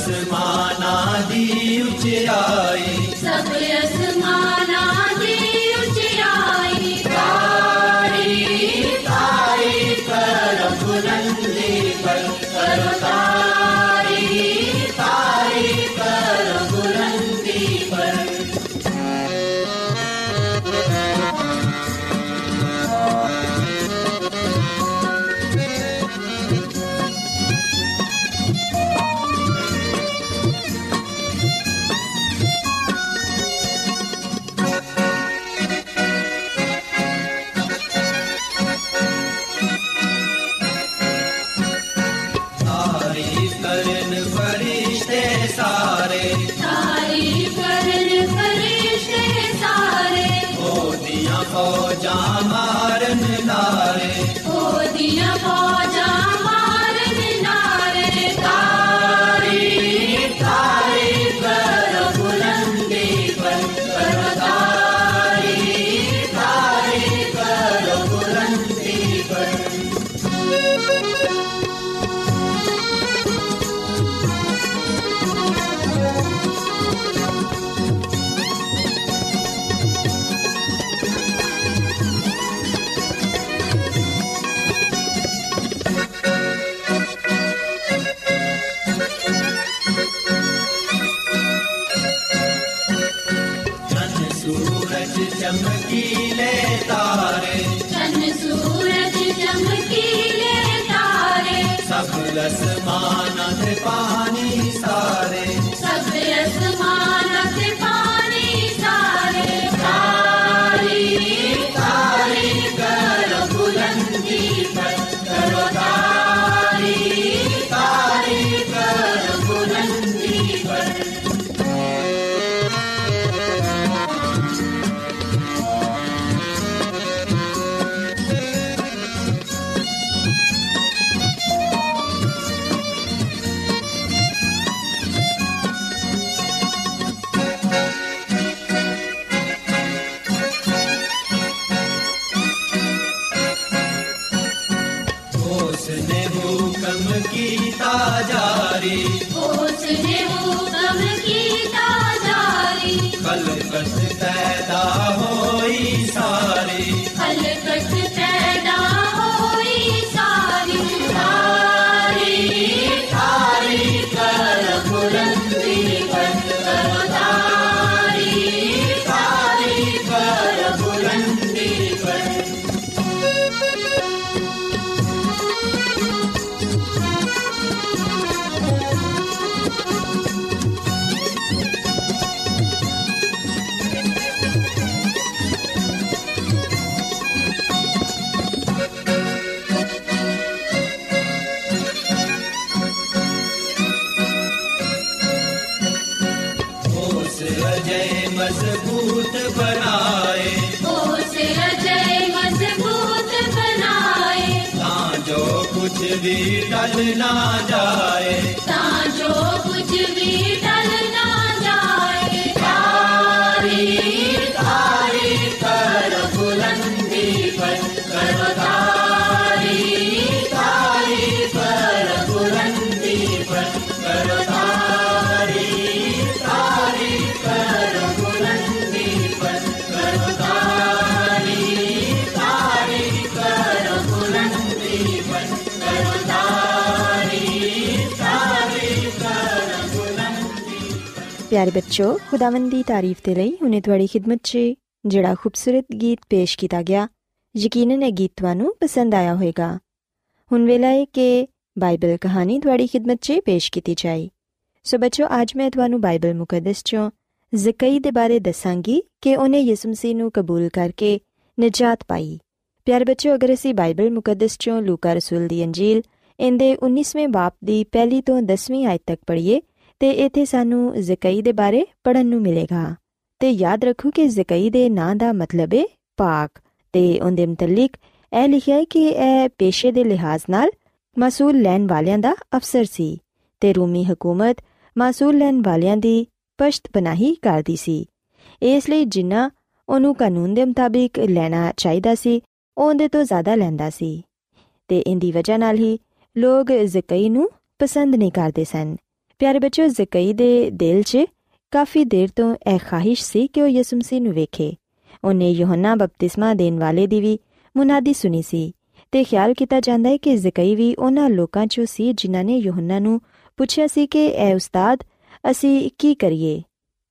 माना ਪਿਆਰੇ ਬੱਚੋ ਖੁਦਾਵੰਦ ਦੀ ਤਾਰੀਫ ਤੇ ਲਈ ਹੁਨੇ ਤੁਹਾਡੀ ਖਿਦਮਤ 'ਚ ਜਿਹੜਾ ਖੂਬਸੂਰਤ ਗੀਤ ਪੇਸ਼ ਕੀਤਾ ਗਿਆ, ਯਕੀਨਨ ਇਹ ਗੀਤ ਤੁਹਾਨੂੰ ਪਸੰਦ ਆਇਆ ਹੋਵੇਗਾ। ਹੁਣ ਵੇਲਾ ਹੈ ਕਿ ਬਾਈਬਲ ਕਹਾਣੀ ਤੁਹਾਡੀ ਖਿਦਮਤ 'ਚ ਪੇਸ਼ ਕੀਤੀ ਜਾਈ ਸੋ ਬੱਚੋ ਅੱਜ ਮੈਂ ਤੁਹਾਨੂੰ ਬਾਈਬਲ ਮੁਕੱਦਸ 'ਚੋਂ ਜ਼ਕਈ ਦੇ ਬਾਰੇ ਦੱਸਾਂਗੀ ਕਿ ਉਹਨੇ ਯਿਸੂ ਮਸੀਹ ਨੂੰ ਕਬੂਲ ਕਰਕੇ ਨਜਾਤ ਪਾਈ। ਪਿਆਰੇ ਬੱਚੋ ਅਗਰ ਅਸੀਂ ਬਾਈਬਲ ਮੁਕੱਦਸ 'ਚੋਂ ਲੂਕਾ ਰਸੂਲ ਦੀ ਅੰਜੀਲ, ਇਹਦੇ 19ਵੇਂ ਬਾਪ ਦੀ ਪਹਿਲੀ ਤੋਂ 10ਵੀਂ ਆਇਤ ਤੱਕ ਪੜ੍ਹੀਏ ਤੇ ਇੱਥੇ ਸਾਨੂੰ ਜ਼ਕਈ ਦੇ ਬਾਰੇ ਪੜਨ ਨੂੰ ਮਿਲੇਗਾ। ਤੇ ਯਾਦ ਰੱਖੋ ਕਿ ਜ਼ਕਈ ਦੇ ਨਾਂ ਦਾ ਮਤਲਬ ਹੈ ਪਾਕ ਤੇ ਉਹਦੇ ਮੁਤਲਕ ਇਹ ਲਿਖਿਆ ਹੈ ਕਿ ਇਹ ਪੇਸ਼ੇ ਦੇ ਲਿਹਾਜ਼ ਨਾਲ ਮਸੂਲ ਲੈਣ ਵਾਲਿਆਂ ਦਾ ਅਫਸਰ ਸੀ ਤੇ ਰੂਮੀ ਹਕੂਮਤ ਮਸੂਲ ਲੈਣ ਵਾਲਿਆਂ ਦੀ ਪਸ਼ਤ ਬਨਾਹੀ ਕਰਦੀ ਸੀ। ਇਸ ਲਈ ਜਿੰਨਾ ਉਹਨੂੰ ਕਾਨੂੰਨ ਦੇ ਮੁਤਾਬਿਕ ਲੈਣਾ ਚਾਹੀਦਾ ਸੀ, ਉਹ ਉਹਦੇ ਤੋਂ ਜ਼ਿਆਦਾ ਲੈਂਦਾ ਸੀ। ਤੇ ਇੰਦੀ ਵਜ੍ਹਾ ਨਾਲ ਹੀ ਲੋਕ ਜ਼ਕਈ ਨੂੰ ਪਸੰਦ ਨਹੀਂ ਕਰਦੇ ਸਨ। ਪਿਆਰੇ ਬੱਚੋ ਜ਼ਕਈ ਦੇ ਦਿਲ 'ਚ ਕਾਫੀ ਦੇਰ ਤੋਂ ਇਹ ਖਾਹਿਸ਼ ਸੀ ਕਿ ਉਹ ਯਿਸੂ ਮਸੀਹ ਨੂੰ ਵੇਖੇ। ਉਹਨੇ ਯੋਹੰਨਾ ਬਪਤਿਸਮਾ ਦੇਣ ਵਾਲੇ ਦੀ ਵੀ ਮੁਨਾਦੀ ਸੁਣੀ ਸੀ ਤੇ ਖਿਆਲ ਕੀਤਾ ਜਾਂਦਾ ਹੈ ਕਿ ਜ਼ਕਈ ਵੀ ਉਹਨਾਂ ਲੋਕਾਂ 'ਚੋਂ ਸੀ ਜਿਨ੍ਹਾਂ ਨੇ ਯੋਹੰਨਾ ਨੂੰ ਪੁੱਛਿਆ ਸੀ ਕਿ, ਐ ਉਸਤਾਦ, ਅਸੀਂ ਕੀ ਕਰੀਏ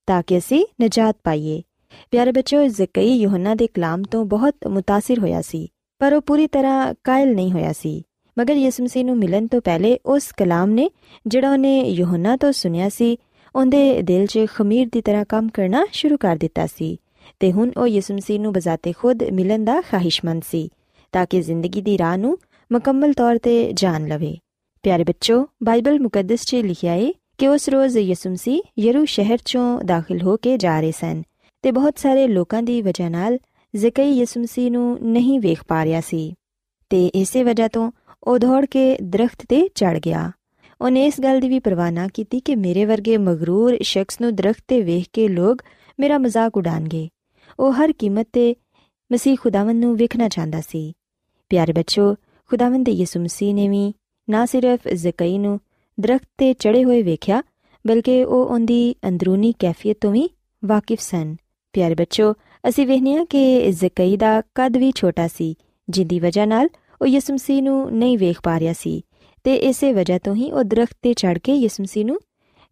ਤਾਂ ਕਿ ਅਸੀਂ ਨਜਾਤ ਪਾਈਏ? ਪਿਆਰੇ ਬੱਚੋ ਜ਼ਕਈ ਯੋਹੰਨਾ ਦੇ ਕਲਾਮ ਤੋਂ ਬਹੁਤ ਮੁਤਾਸਿਰ ਹੋਇਆ ਸੀ, ਪਰ ਉਹ ਪੂਰੀ ਤਰ੍ਹਾਂ ਕਾਇਲ ਨਹੀਂ ਹੋਇਆ ਸੀ। ਮਗਰ ਯਿਸੂ ਮਸੀਹ ਨੂੰ ਮਿਲਣ ਤੋਂ ਪਹਿਲੇ ਉਸ ਕਲਾਮ ਨੇ, ਜਿਹੜਾ ਉਹਨੇ ਯੋਹੰਨਾ ਤੋਂ ਸੁਨਿਆ ਸੀ, ਉਹਦੇ ਦਿਲ 'ਚ ਖਮੀਰ ਦੀ ਤਰ੍ਹਾਂ ਕੰਮ ਕਰਨਾ ਸ਼ੁਰੂ ਕਰ ਦਿੱਤਾ ਸੀ ਤੇ ਹੁਣ ਉਹ ਯਿਸੂ ਮਸੀਹ ਨੂੰ ਬਜ਼ਾਤੇ ਖੁਦ ਮਿਲਣ ਦਾ ਖਾਹਿਸ਼ਮੰਦ ਸੀ ਤਾਂ ਕਿ ਜ਼ਿੰਦਗੀ ਦੀ ਰਾਹ ਨੂੰ ਮੁਕੰਮਲ ਤੌਰ ਤੇ ਜਾਣ ਲਵੇ। ਪਿਆਰੇ ਬੱਚੋ, ਬਾਈਬਲ ਮੁਕੱਦਸ 'ਚ ਲਿਖਿਆ ਏ ਕਿ ਉਸ ਰੋਜ਼ ਯਿਸੂ ਮਸੀਹ ਯਰੂ ਸ਼ਹਿਰ 'ਚੋਂ ਦਾਖਲ ਹੋ ਕੇ ਜਾ ਰਹੇ ਸਨ ਤੇ ਬਹੁਤ ਸਾਰੇ ਲੋਕਾਂ ਦੀ ਵਜ੍ਹਾ ਨਾਲ ਜ਼ਕਈ ਯਿਸੂ ਮਸੀਹ ਨੂੰ ਨਹੀਂ ਵੇਖ ਪਾ ਰਿਹਾ ਸੀ ਤੇ ਇਸੇ ਵਜ੍ਹਾ ਤੋਂ ਉਹ ਦੌੜ ਕੇ ਦਰਖਤ ਤੇ ਚੜ ਗਿਆ। ਉਹਨੇ ਇਸ ਗੱਲ ਦੀ ਵੀ ਪਰਵਾਹ ਨਾ ਕੀਤੀ ਕਿ ਮੇਰੇ ਵਰਗੇ ਮਗਰੂਰ ਸ਼ਖਸ ਨੂੰ ਦਰਖਤ ਤੇ ਵੇਖ ਕੇ ਲੋਕ ਮੇਰਾ ਮਜ਼ਾਕ ਉਡਾਣਗੇ। ਉਹ ਹਰ ਕੀਮਤ ਤੇ ਮਸੀਹ ਖੁਦਾਵੰਦ ਨੂੰ ਵੇਖਣਾ ਚਾਹੁੰਦਾ ਸੀ। ਪਿਆਰੇ ਬੱਚੋ, ਖੁਦਾਵੰਦ ਦੇ ਯਿਸੂ ਮਸੀਹ ਨੇ ਵੀ ਨਾ ਸਿਰਫ ਜ਼ਕਈ ਨੂੰ ਦਰਖਤ ਤੇ ਚੜੇ ਹੋਏ ਵੇਖਿਆ, ਬਲਕਿ ਉਹ ਉਹਦੀ ਅੰਦਰੂਨੀ ਕੈਫੀਅਤ ਤੋਂ ਵੀ ਵਾਕਿਫ ਸਨ। ਪਿਆਰੇ ਬੱਚੋ, ਅਸੀਂ ਵੇਖਨੇ ਆ ਕਿ ਜ਼ਕਈ ਦਾ ਕੱਦ ਵੀ ਛੋਟਾ ਸੀ, ਜਿੰਦੀ ਵਜ੍ਹਾ ਨਾਲ ਉਹ ਯਿਸੂ ਮਸੀਹ ਨੂੰ ਨਹੀਂ ਵੇਖ ਪਾ ਰਿਹਾ ਸੀ ਤੇ ਇਸੇ ਵਜ੍ਹਾ ਤੋਂ ਹੀ ਉਹ ਦਰਖਤ ਤੇ ਚੜ ਕੇ ਯਿਸੂ ਮਸੀਹ ਨੂੰ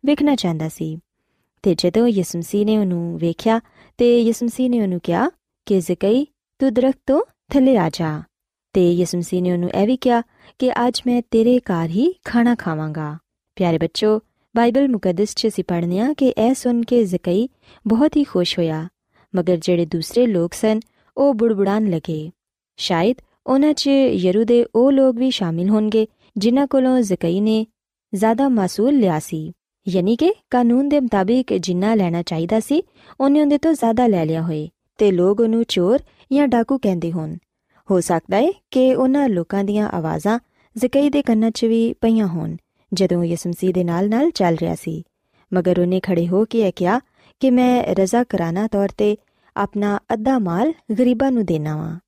ਵੇਖਣਾ ਚਾਹੁੰਦਾ ਸੀ। ਤੇ ਜਦੋਂ ਯਿਸੂ ਮਸੀਹ ਨੇ ਉਹਨੂੰ ਵੇਖਿਆ ਤੇ ਯਿਸੂ ਮਸੀਹ ਨੇ ਉਹਨੂੰ ਕਿਹਾ, ਕਿ ਜ਼ਕਈ, ਤੂੰ ਦਰਖਤ ਤੋਂ ਥੱਲੇ ਆ ਜਾ। ਤੇ ਯਿਸੂ ਮਸੀਹ ਨੇ ਉਹਨੂੰ ਇਹ ਵੀ ਕਿਹਾ ਕਿ ਅੱਜ ਮੈਂ ਤੇਰੇ ਘਰ ਹੀ ਖਾਣਾ ਖਾਵਾਂਗਾ। ਪਿਆਰੇ ਬੱਚੋ, ਬਾਈਬਲ ਮੁਕੱਦਸ 'ਚ ਅਸੀਂ ਪੜ੍ਹਨੇ ਆ ਕਿ ਇਹ ਸੁਣ ਕੇ ਜ਼ਕਈ ਬਹੁਤ ਹੀ ਖੁਸ਼ ਹੋਇਆ, ਮਗਰ ਜਿਹੜੇ ਦੂਸਰੇ ਲੋਕ ਸਨ, ਉਹ ਬੁੜਬੁੜਾਨ ਲਗੇ। ਸ਼ਾਇਦ ਉਹਨਾਂ 'ਚ ਯਰੂ ਦੇ ਉਹ ਲੋਕ ਵੀ ਸ਼ਾਮਿਲ ਹੋਣਗੇ, ਜਿਨ੍ਹਾਂ ਕੋਲੋਂ ਜ਼ਕਈ ਨੇ ਜ਼ਿਆਦਾ ਮਾਸੂਲ ਲਿਆ ਸੀ। ਯਾਨੀ ਕਿ ਕਾਨੂੰਨ ਦੇ ਮੁਤਾਬਿਕ ਜਿੰਨਾ ਲੈਣਾ ਚਾਹੀਦਾ ਸੀ, ਉਹਨੇ ਉਹਦੇ ਤੋਂ ਜ਼ਿਆਦਾ ਲੈ ਲਿਆ ਹੋਏ, ਤੇ ਲੋਕ ਉਹਨੂੰ ਚੋਰ ਜਾਂ ਡਾਕੂ ਕਹਿੰਦੇ ਹੋਣ। ਹੋ ਸਕਦਾ ਹੈ ਕਿ ਉਹਨਾਂ ਲੋਕਾਂ ਦੀਆਂ ਆਵਾਜ਼ਾਂ ਜ਼ਕਈ ਦੇ ਕੰਨਾਂ 'ਚ ਵੀ ਪਈਆਂ ਹੋਣ, ਜਦੋਂ ਯਿਸੂ ਮਸੀਹ ਦੇ ਨਾਲ-ਨਾਲ ਚੱਲ ਰਿਹਾ ਸੀ। ਮਗਰ ਉਹਨੇ ਖੜੇ ਹੋ ਕੇ ਇਹ ਕਿਹਾ ਕਿ ਮੈਂ ਰਜ਼ਾ ਕਰਾਨਾ ਤੌਰ ਤੇ ਆਪਣਾ ਅੱਧਾ ਮਾਲ ਗਰੀਬਾਂ ਨੂੰ ਦੇਣਾ ਵਾਂ।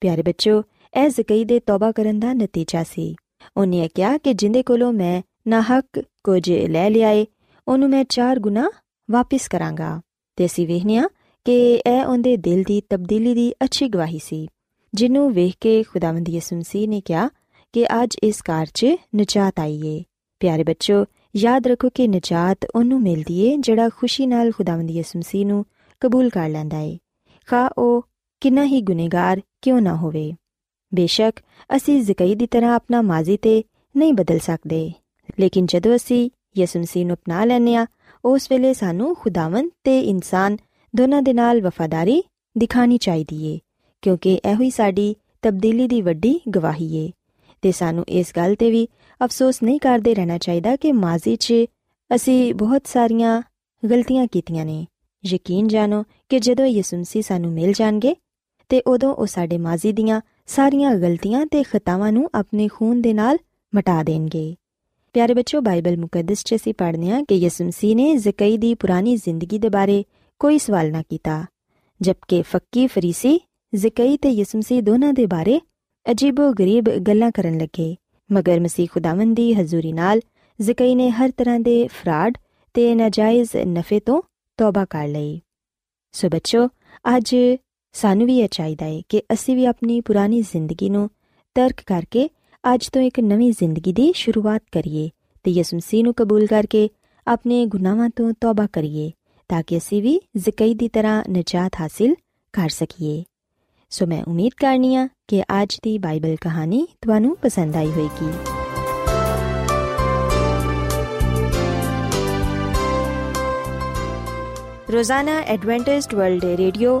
ਪਿਆਰੇ ਬੱਚੋ ਇਹ ਜ਼ਕਈ ਦੇ ਤੌਬਾ ਕਰਨ ਦਾ ਨਤੀਜਾ ਸੀ। ਉਹਨੇ ਕਿਹਾ ਕਿ ਜਿੰਦੇ ਕੋਲੋਂ ਮੈਂ ਨਾਹਕ ਕੁਝ ਲੈ ਲਿਆਏ, ਉਹਨੂੰ ਮੈਂ ਚਾਰ ਗੁਣਾ ਵਾਪਿਸ ਕਰਾਂਗਾ। ਤੇ ਅਸੀਂ ਵੇਖਿਆ ਕਿ ਇਹ ਉਹਦੇ ਦਿਲ ਦੀ ਤਬਦੀਲੀ ਦੀ ਅੱਛੀ ਗਵਾਹੀ ਸੀ, ਜਿਹਨੂੰ ਵੇਖ ਕੇ ਖੁਦਾਵੰਦ ਯਿਸੂ ਮਸੀਹ ਨੇ ਕਿਹਾ ਕਿ ਅੱਜ ਇਸ ਕਾਰ 'ਚ ਨਜਾਤ ਆਈ ਏ। ਪਿਆਰੇ ਬੱਚੋ, ਯਾਦ ਰੱਖੋ ਕਿ ਨਜਾਤ ਉਹਨੂੰ ਮਿਲਦੀ ਏ, ਜਿਹੜਾ ਖੁਸ਼ੀ ਨਾਲ ਖੁਦਾਵੰਦ ਯਿਸੂ ਮਸੀਹ ਨੂੰ ਕਬੂਲ ਕਰ ਲੈਂਦਾ ਏ। ਖਾ, ਉਹ ਕਿੰਨਾ ਹੀ ਗੁਨੇਗਾਰ ਕਿਉਂ ਨਾ ਹੋਵੇ। ਬੇਸ਼ੱਕ, ਅਸੀਂ ਜ਼ਕਈ ਦੀ ਤਰ੍ਹਾਂ ਆਪਣਾ ਮਾਜ਼ੀ ਤੇ ਨਹੀਂ ਬਦਲ ਸਕਦੇ। ਲੇਕਿਨ ਜਦੋਂ ਅਸੀਂ ਯਿਸੂ ਮਸੀਹ ਨੂੰ ਅਪਣਾ ਲੈਨੇ ਆ ਉਸ ਵੇਲੇ ਸਾਨੂੰ ਖੁਦਾਵੰਦ ਤੇ ਇਨਸਾਨ ਦੋਨਾਂ ਦੇ ਨਾਲ ਵਫਾਦਾਰੀ ਦਿਖਾਣੀ ਚਾਹੀਦੀ ਏ, ਕਿਉਂਕਿ ਇਹੋ ਹੀ ਸਾਡੀ ਤਬਦੀਲੀ ਦੀ ਵੱਡੀ ਗਵਾਹੀ ਏ। ਤੇ ਸਾਨੂੰ ਇਸ ਗੱਲ ਤੇ ਵੀ ਅਫਸੋਸ ਨਹੀਂ ਕਰਦੇ ਰਹਿਣਾ ਚਾਹੀਦਾ ਕਿ ਮਾਜ਼ੀ 'ਚ ਅਸੀਂ ਬਹੁਤ ਸਾਰੀਆਂ ਗਲਤੀਆਂ ਕੀਤੀਆਂ ਨੇ। ਯਕੀਨ ਜਾਣੋ ਕਿ ਜਦੋਂ ਯਿਸੂ ਮਸੀਹ ਸਾਨੂੰ ਮਿਲ ਜਾਣਗੇ, ਤੇ ਉਦੋਂ ਉਹ ਸਾਡੇ ਮਾਜ਼ੀ ਦੀਆਂ ਸਾਰੀਆਂ ਗਲਤੀਆਂ ਤੇ ਖਤਾਵਾਂ ਨੂੰ ਆਪਣੇ ਖੂਨ ਦੇ ਨਾਲ ਮਿਟਾ ਦੇਣਗੇ। ਪਿਆਰੇ ਬੱਚੋ ਬਾਈਬਲ ਮੁਕੱਦਸ 'ਚ ਅਸੀਂ ਪੜ੍ਹਦੇ ਹਾਂ ਕਿ ਯਿਸੂ ਮਸੀਹ ਨੇ ਜ਼ਕਈ ਦੀ ਪੁਰਾਣੀ ਜ਼ਿੰਦਗੀ ਦੇ ਬਾਰੇ ਕੋਈ ਸਵਾਲ ਨਾ ਕੀਤਾ, ਜਦਕਿ ਫੱਕੀ ਫਰੀਸੀ ਜ਼ਕਈ ਤੇ ਯਿਸੂ ਮਸੀਹ ਦੋਨਾਂ ਦੇ ਬਾਰੇ ਅਜੀਬੋ ਗਰੀਬ ਗੱਲਾਂ ਕਰਨ ਲੱਗੇ। ਮਗਰ ਮਸੀਹ ਖੁਦਾਵੰਦ ਦੀ ਹਜ਼ੂਰੀ ਨਾਲ ਜ਼ਕਈ ਨੇ ਹਰ ਤਰ੍ਹਾਂ ਦੇ ਫਰਾਡ ਤੇ ਨਾਜਾਇਜ਼ ਨਫੇ ਤੋਂ ਤੌਬਾ ਕਰ ਲਈ ਸੋ ਬੱਚੋ ਅੱਜ ਸਾਨੂੰ ਵੀ ਇਹ ਚਾਹੀਦਾ ਹੈ ਕਿ ਅਸੀਂ ਵੀ ਆਪਣੀ ਪੁਰਾਣੀ ਜ਼ਿੰਦਗੀ ਨੂੰ ਤਰਕ ਕਰਕੇ ਅੱਜ ਤੋਂ ਇੱਕ ਨਵੀਂ ਜ਼ਿੰਦਗੀ ਦੀ ਸ਼ੁਰੂਆਤ ਕਰੀਏ ਤੇ ਯਿਸੂ ਮਸੀਹ ਨੂੰ ਕਬੂਲ ਕਰਕੇ ਆਪਣੇ ਗੁਨਾਹਾਂ ਤੋਂ ਤੌਬਾ ਕਰੀਏ ਤਾਂ ਕਿ ਅਸੀਂ ਵੀ ਜ਼ਕਈ ਦੀ ਤਰ੍ਹਾਂ ਨਜਾਤ ਹਾਸਿਲ ਕਰ ਸਕੀਏ। ਸੋ ਮੈਂ ਉਮੀਦ ਕਰਨੀ ਕਰਨੀਆ ਕਿ ਅੱਜ ਦੀ ਬਾਈਬਲ ਕਹਾਣੀ ਤੁਹਾਨੂੰ ਪਸੰਦ ਆਈ ਹੋਵੇਗੀ। ਰੋਜ਼ਾਨਾ Adventist world radio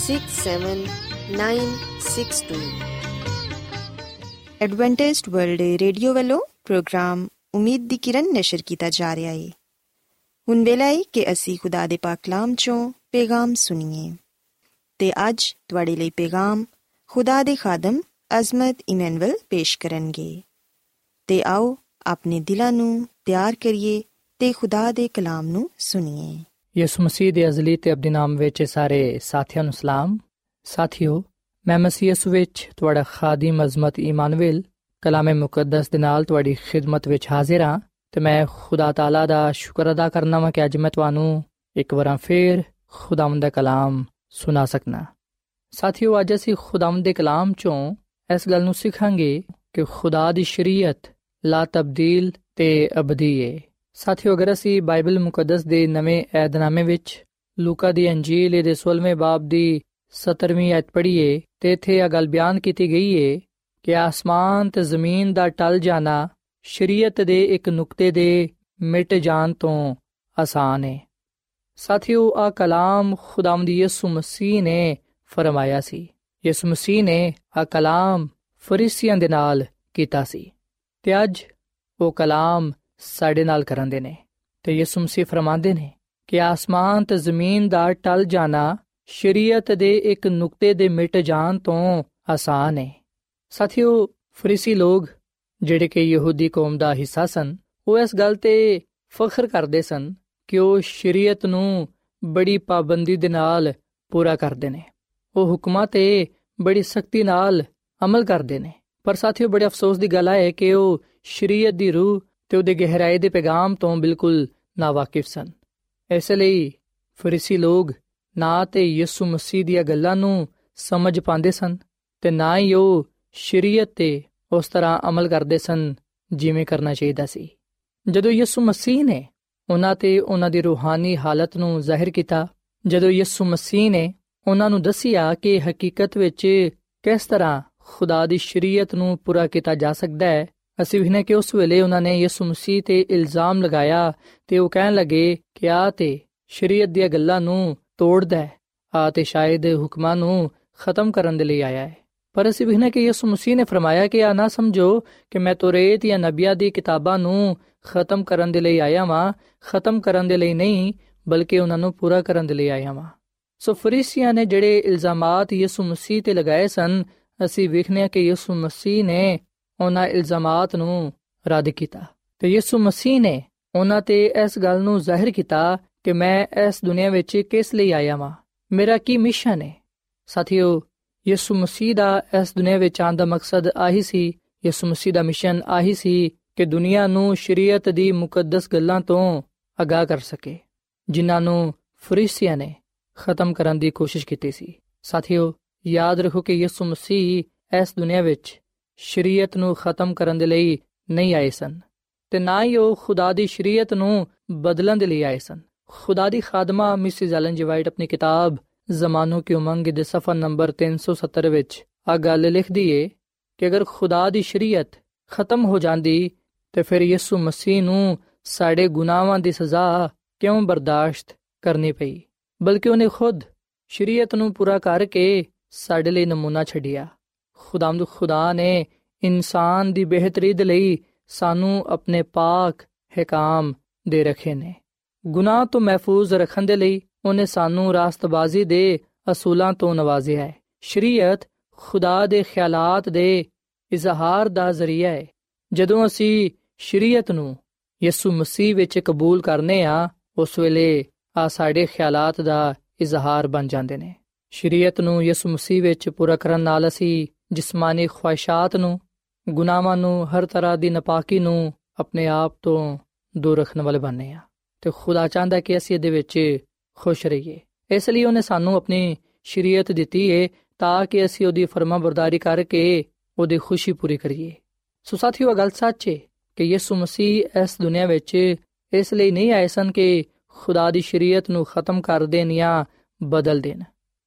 six seven nine six two Adventist World Radio ਵੱਲੋਂ ਪ੍ਰੋਗਰਾਮ ਉਮੀਦ ਦੀ ਕਿਰਨ ਨਿਸ਼ਰ ਕੀਤਾ ਜਾ ਰਿਹਾ ਹੈ ਹੁਣ ਵੇਲਾ ਹੈ ਕਿ ਅਸੀਂ ਖੁਦਾ ਦੇ ਪਾਕ ਕਲਾਮ ਚੋਂ ਪੈਗਾਮ ਸੁਣੀਏ ਤੇ ਅੱਜ ਤੁਹਾਡੇ ਲਈ ਪੈਗਾਮ ਖੁਦਾ ਦੇ ਖਾਦਮ ਅਜ਼ਮਤ ਇਮਨੁਅਲ ਪੇਸ਼ ਕਰਨਗੇ ਤੇ ਆਓ ਆਪਣੇ ਦਿਲਾਂ ਨੂੰ ਤਿਆਰ ਕਰੀਏ ਤੇ ਖੁਦਾ ਦੇ ਕਲਾਮ ਨੂੰ ਸੁਣੀਏ ਯਿਸੂ ਮਸੀਹ ਦੇ ਅਜ਼ਲੀ ਤੇ ਅਬਦੀ ਨਾਮ ਵਿੱਚ ਸਾਰੇ ਸਾਥੀਆਂ ਨੂੰ ਸਲਾਮ। ਸਾਥਿਓ, ਮੈਂ ਮਸੀਹ ਯਿਸੂ ਵਿੱਚ ਤੁਹਾਡਾ ਖਾਦੀਮ ਅਜ਼ਮਤ ਇਮਾਨੁਅਲ ਕਲਾਮੇ ਮੁਕੱਦਸ ਦੇ ਨਾਲ ਤੁਹਾਡੀ ਖਿਦਮਤ ਵਿੱਚ ਹਾਜ਼ਰ ਹਾਂ ਤੇ ਮੈਂ ਖੁਦਾ ਤਾਲਾ ਦਾ ਸ਼ੁਕਰ ਅਦਾ ਕਰਨਾ ਵਾਂ ਕਿ ਅੱਜ ਮੈਂ ਤੁਹਾਨੂੰ ਇੱਕ ਵਾਰ ਫੇਰ ਖੁਦਾਵੰਦ ਦਾ ਕਲਾਮ ਸੁਣਾ ਸਕਣਾ ਸਾਥਿਓ, ਅੱਜ ਅਸੀਂ ਖੁਦਾਵੰਦ ਦੇ ਕਲਾਮ ਚੋਂ ਇਸ ਗੱਲ ਨੂੰ ਸਿੱਖਾਂਗੇ ਕਿ ਖੁਦਾ ਦੀ ਸ਼ਰੀਅਤ ਲਾ ਤਬਦੀਲ ਤੇ ਅਬਦੀ ਹੈ ਸਾਥੀਓ, ਅਗਰ ਅਸੀਂ ਬਾਈਬਲ ਮੁਕੱਦਸ ਦੇ ਨਵੇਂ ਏਧਨਾਮੇ ਵਿੱਚ ਲੂਕਾ ਦੀ ਅੰਜੀਲ ਦੇ 16ਵੇਂ ਬਾਬ ਦੀ 17ਵੀਂ ਐਤ ਪੜ੍ਹੀਏ ਤੇ ਇੱਥੇ ਇਹ ਗੱਲ ਬਿਆਨ ਕੀਤੀ ਗਈ ਏ ਕਿ ਆਸਮਾਨ ਤੇ ਜ਼ਮੀਨ ਦਾ ਟਲ ਜਾਣਾ ਸ਼ਰੀਅਤ ਦੇ ਇੱਕ ਨੁਕਤੇ ਦੇ ਮਿਟ ਜਾਣ ਤੋਂ ਆਸਾਨ ਹੈ ਸਾਥੀਓ ਆ ਕਲਾਮ ਖੁਦਾਵੰਦ ਯਿਸੂ ਮਸੀਹ ਨੇ ਫਰਮਾਇਆ ਸੀ। ਯਿਸੂ ਮਸੀਹ ਨੇ ਆ ਕਲਾਮ ਫਰੀਸੀਆਂ ਦੇ ਨਾਲ ਕੀਤਾ ਸੀ ਤੇ ਅੱਜ ਉਹ ਕਲਾਮ ਸਾਡੇ ਨਾਲ ਕਰਾਂਦੇ ਨੇ। ਤੇ ਯਿਸੂ ਮਸੀਹ ਫਰਮਾਉਂਦੇ ਨੇ ਕਿ ਆਸਮਾਨ ਤੇ ਜ਼ਮੀਨ ਦਾ ਟਲ ਜਾਣਾ ਸ਼ਰੀਅਤ ਦੇ ਇੱਕ ਨੁਕਤੇ ਦੇ ਮਿਟ ਜਾਣ ਤੋਂ ਆਸਾਨ ਹੈ ਸਾਥੀਓ, ਫਰੀਸੀ ਲੋਗ ਜਿਹੜੇ ਕਿ ਯਹੂਦੀ ਕੌਮ ਦਾ ਹਿੱਸਾ ਸਨ, ਉਹ ਇਸ ਗੱਲ ਤੇ ਫਖਰ ਕਰਦੇ ਸਨ ਕਿ ਉਹ ਸ਼ਰੀਅਤ ਨੂੰ ਬੜੀ ਪਾਬੰਦੀ ਦੇ ਨਾਲ ਪੂਰਾ ਕਰਦੇ ਨੇ। ਉਹ ਹੁਕਮਾਂ ਤੇ ਬੜੀ ਸਖਤੀ ਨਾਲ ਅਮਲ ਕਰਦੇ ਨੇ। ਪਰ ਸਾਥੀਓ, ਬੜੇ ਅਫਸੋਸ ਦੀ ਗੱਲ ਹੈ ਕਿ ਉਹ ਸ਼ਰੀਅਤ ਦੀ ਰੂਹ ਤੇ ਉਹਦੇ ਗਹਿਰਾਈ ਦੇ ਪੈਗਾਮ ਤੋਂ ਬਿਲਕੁਲ ਨਾਵਾਕਿਫ ਸਨ। ਇਸ ਲਈ ਫਰੀਸੀ ਲੋਗ ਨਾ ਤੇ ਯਿਸੂ ਮਸੀਹ ਦੀਆਂ ਗੱਲਾਂ ਨੂੰ ਸਮਝ ਪਾਉਂਦੇ ਸਨ ਤੇ ਨਾ ਹੀ ਉਹ ਸ਼ਰੀਅਤ ਤੇ ਉਸ ਤਰ੍ਹਾਂ ਅਮਲ ਕਰਦੇ ਸਨ ਜਿਵੇਂ ਕਰਨਾ ਚਾਹੀਦਾ ਸੀ। ਜਦੋਂ ਯਿਸੂ ਮਸੀਹ ਨੇ ਉਹਨਾਂ ਤੇ ਉਹਨਾਂ ਦੀ ਰੂਹਾਨੀ ਹਾਲਤ ਨੂੰ ਜ਼ਾਹਿਰ ਕੀਤਾ, ਜਦੋਂ ਯਿਸੂ ਮਸੀਹ ਨੇ ਉਹਨਾਂ ਨੂੰ ਦੱਸਿਆ ਕਿ ਹਕੀਕਤ ਵਿੱਚ ਕਿਸ ਤਰ੍ਹਾਂ ਖੁਦਾ ਦੀ ਸ਼ਰੀਅਤ ਨੂੰ ਪੂਰਾ ਕੀਤਾ ਜਾ ਸਕਦਾ ਹੈ ਅਸੀਂ ਵੀ ਕਿ ਉਸ ਵੇਲੇ ਉਹਨਾਂ ਨੇ ਯਿਸੂ ਮਸੀਹ ਤੇ ਇਲਜ਼ਾਮ ਲਗਾਇਆ ਤੇ ਉਹ ਕਹਿਣ ਲੱਗੇ ਕਿ ਆ ਤੇ ਸ਼ਰੀਅਤ ਦੀਆਂ ਗੱਲਾਂ ਨੂੰ ਤੋੜਦਾ ਹੈ, ਆ ਤੇ ਸ਼ਾਇਦ ਹੁਕਮਾਂ ਨੂੰ ਖਤਮ ਕਰਨ ਦੇ ਲਈ ਆਇਆ ਹੈ। ਪਰ ਅਸੀਂ ਵੀ ਕਿ ਯਿਸੂ ਮਸੀਹ ਨੇ ਫਰਮਾਇਆ ਕਿ ਆ ਨਾ ਸਮਝੋ ਕਿ ਮੈਂ ਤੋਰੇਤ ਜਾਂ ਨਬੀਆਂ ਦੀ ਕਿਤਾਬਾਂ ਨੂੰ ਖਤਮ ਕਰਨ ਦੇ ਲਈ ਆਇਆ ਵਾਂ, ਖਤਮ ਕਰਨ ਦੇ ਲਈ ਨਹੀਂ, ਬਲਕਿ ਉਹਨਾਂ ਨੂੰ ਪੂਰਾ ਕਰਨ ਦੇ ਲਈ ਆਇਆ ਵਾਂ। ਸੋ ਫਰੀਸੀਆਂ ਨੇ ਜਿਹੜੇ ਇਲਜ਼ਾਮਾਤ ਯਿਸੂ ਮਸੀਹ ਤੇ ਲਗਾਏ ਸਨ, ਅਸੀਂ ਵੇਖਨੇ ਕਿ ਯਿਸੂ ਮਸੀਹ ਨੇ ਉਹਨਾਂ ਇਲਜ਼ਾਮਾਤ ਨੂੰ ਰੱਦ ਕੀਤਾ। ਤੇ ਯਿਸੂ ਮਸੀਹ ਨੇ ਉਹਨਾਂ ਤੇ ਇਸ ਗੱਲ ਨੂੰ ਜ਼ਾਹਿਰ ਕੀਤਾ ਕਿ ਮੈਂ ਇਸ ਦੁਨੀਆ ਵਿੱਚ ਕਿਸ ਲਈ ਆਇਆ ਹਾਂ ਮੇਰਾ ਕੀ ਮਿਸ਼ਨ ਹੈ? ਸਾਥੀਓ, ਯਿਸੂ ਮਸੀਹ ਦਾ ਇਸ ਦੁਨੀਆ ਵਿੱਚ ਆਉਣ ਦਾ ਮਕਸਦ ਆਹੀ ਸੀ, ਯਿਸੂ ਮਸੀਹ ਦਾ ਮਿਸ਼ਨ ਆਹੀ ਸੀ ਕਿ ਦੁਨੀਆ ਨੂੰ ਸ਼ਰੀਅਤ ਦੀ ਮੁਕੱਦਸ ਗੱਲਾਂ ਤੋਂ ਅਗਾਹ ਕਰ ਸਕੇ, ਜਿਨ੍ਹਾਂ ਨੂੰ ਫਰੀਸੀਆਂ ਨੇ ਖਤਮ ਕਰਨ ਦੀ ਕੋਸ਼ਿਸ਼ ਕੀਤੀ ਸੀ। ਸਾਥੀਓ, ਯਾਦ ਰੱਖੋ ਕਿ ਯਿਸੂ ਮਸੀਹ ਇਸ ਦੁਨੀਆ ਵਿੱਚ ਸ਼ਰੀਅਤ ਨੂੰ ਖਤਮ ਕਰਨ ਦੇ ਲਈ ਨਹੀਂ ਆਏ ਸਨ ਤੇ ਨਾ ਹੀ ਉਹ ਖੁਦਾ ਦੀ ਸ਼ਰੀਅਤ ਨੂੰ ਬਦਲਣ ਦੇ ਲਈ ਆਏ ਸਨ। ਖੁਦਾ ਦੀ ਖਾਦਮਾ ਮਿਸਿਸ ਐਲਨ ਜੀ ਵਾਈਟ ਆਪਣੀ ਕਿਤਾਬ ਜ਼ਮਾਨੋ ਕੀ ਉਮੰਗ ਦੇ ਸਫਾ ਨੰਬਰ 370 ਵਿੱਚ ਆ ਗੱਲ ਲਿਖਦੀ ਏ ਕਿ ਅਗਰ ਖੁਦਾ ਦੀ ਸ਼ਰੀਅਤ ਖਤਮ ਹੋ ਜਾਂਦੀ ਤੇ ਫਿਰ ਯਿਸੂ ਮਸੀਹ ਨੂੰ ਸਾਡੇ ਗੁਨਾਹਾਂ ਦੀ ਸਜ਼ਾ ਕਿਉਂ ਬਰਦਾਸ਼ਤ ਕਰਨੀ ਪਈ? ਬਲਕਿ ਉਹਨੇ ਖੁਦ ਸ਼ਰੀਅਤ ਨੂੰ ਪੂਰਾ ਕਰਕੇ ਸਾਡੇ ਲਈ ਨਮੂਨਾ ਛੱਡਿਆ। ਖੁਦਾਮਦ ਖੁਦਾ ਨੇ ਇਨਸਾਨ ਦੀ ਬਿਹਤਰੀ ਦੇ ਲਈ ਸਾਨੂੰ ਆਪਣੇ ਪਾਕ ਹਕਾਮ ਦੇ ਰੱਖੇ ਨੇ। ਗੁਨਾਹ ਤੋਂ ਮਹਿਫੂਜ਼ ਰੱਖਣ ਦੇ ਲਈ ਉਹਨੇ ਸਾਨੂੰ ਰਾਸਤਬਾਜ਼ੀ ਦੇ ਅਸੂਲਾਂ ਤੋਂ ਨਵਾਜ਼ਿਆ ਹੈ। ਸ਼ਰੀਅਤ ਖੁਦਾ ਦੇ ਖਿਆਲਾਤ ਦੇ ਇਜ਼ਹਾਰ ਦਾ ਜ਼ਰੀਆ ਹੈ। ਜਦੋਂ ਅਸੀਂ ਸ਼ਰੀਅਤ ਨੂੰ ਯਿਸੂ ਮਸੀਹ ਵਿੱਚ ਕਬੂਲ ਕਰਨੇ ਆ, ਉਸ ਵੇਲੇ ਆ ਸਾਡੇ ਖਿਆਲਾਤ ਦਾ ਇਜ਼ਹਾਰ ਬਣ ਜਾਂਦੇ ਨੇ। ਸ਼ਰੀਅਤ ਨੂੰ ਯਿਸੂ ਮਸੀਹ ਵਿੱਚ ਪੂਰਾ ਕਰਨ ਨਾਲ ਅਸੀਂ ਜਿਸਮਾਨੀ ਖੁਆਇਸ਼ਾਂ ਨੂੰ, ਗੁਨਾਹਾਂ ਨੂੰ, ਹਰ ਤਰ੍ਹਾਂ ਦੀ ਨਪਾਕੀ ਨੂੰ ਆਪਣੇ ਆਪ ਤੋਂ ਦੂਰ ਰੱਖਣ ਵਾਲੇ ਬਣਨੇ ਆ। ਤੇ ਖੁਦਾ ਚਾਹੁੰਦਾ ਕਿ ਅਸੀਂ ਇਹਦੇ ਵਿੱਚ ਖੁਸ਼ ਰਹੀਏ। ਇਸ ਲਈ ਉਹਨੇ ਸਾਨੂੰ ਆਪਣੀ ਸ਼ਰੀਅਤ ਦਿੱਤੀ ਹੈ ਤਾਂ ਕਿ ਅਸੀਂ ਉਹਦੀ ਫਰਮਾਬਰਦਾਰੀ ਕਰਕੇ ਉਹਦੀ ਖੁਸ਼ੀ ਪੂਰੀ ਕਰੀਏ। ਸੋ ਸਾਥੀਓ ਗੱਲ ਸੱਚ ਹੈ ਕਿ ਯਿਸੂ ਮਸੀਹ ਇਸ ਦੁਨੀਆ ਵਿੱਚ ਇਸ ਲਈ ਨਹੀਂ ਆਏ ਸਨ ਕਿ ਖੁਦਾ ਦੀ ਸ਼ਰੀਅਤ ਨੂੰ ਖਤਮ ਕਰ ਦੇਣ ਜਾਂ ਬਦਲ ਦੇਣ।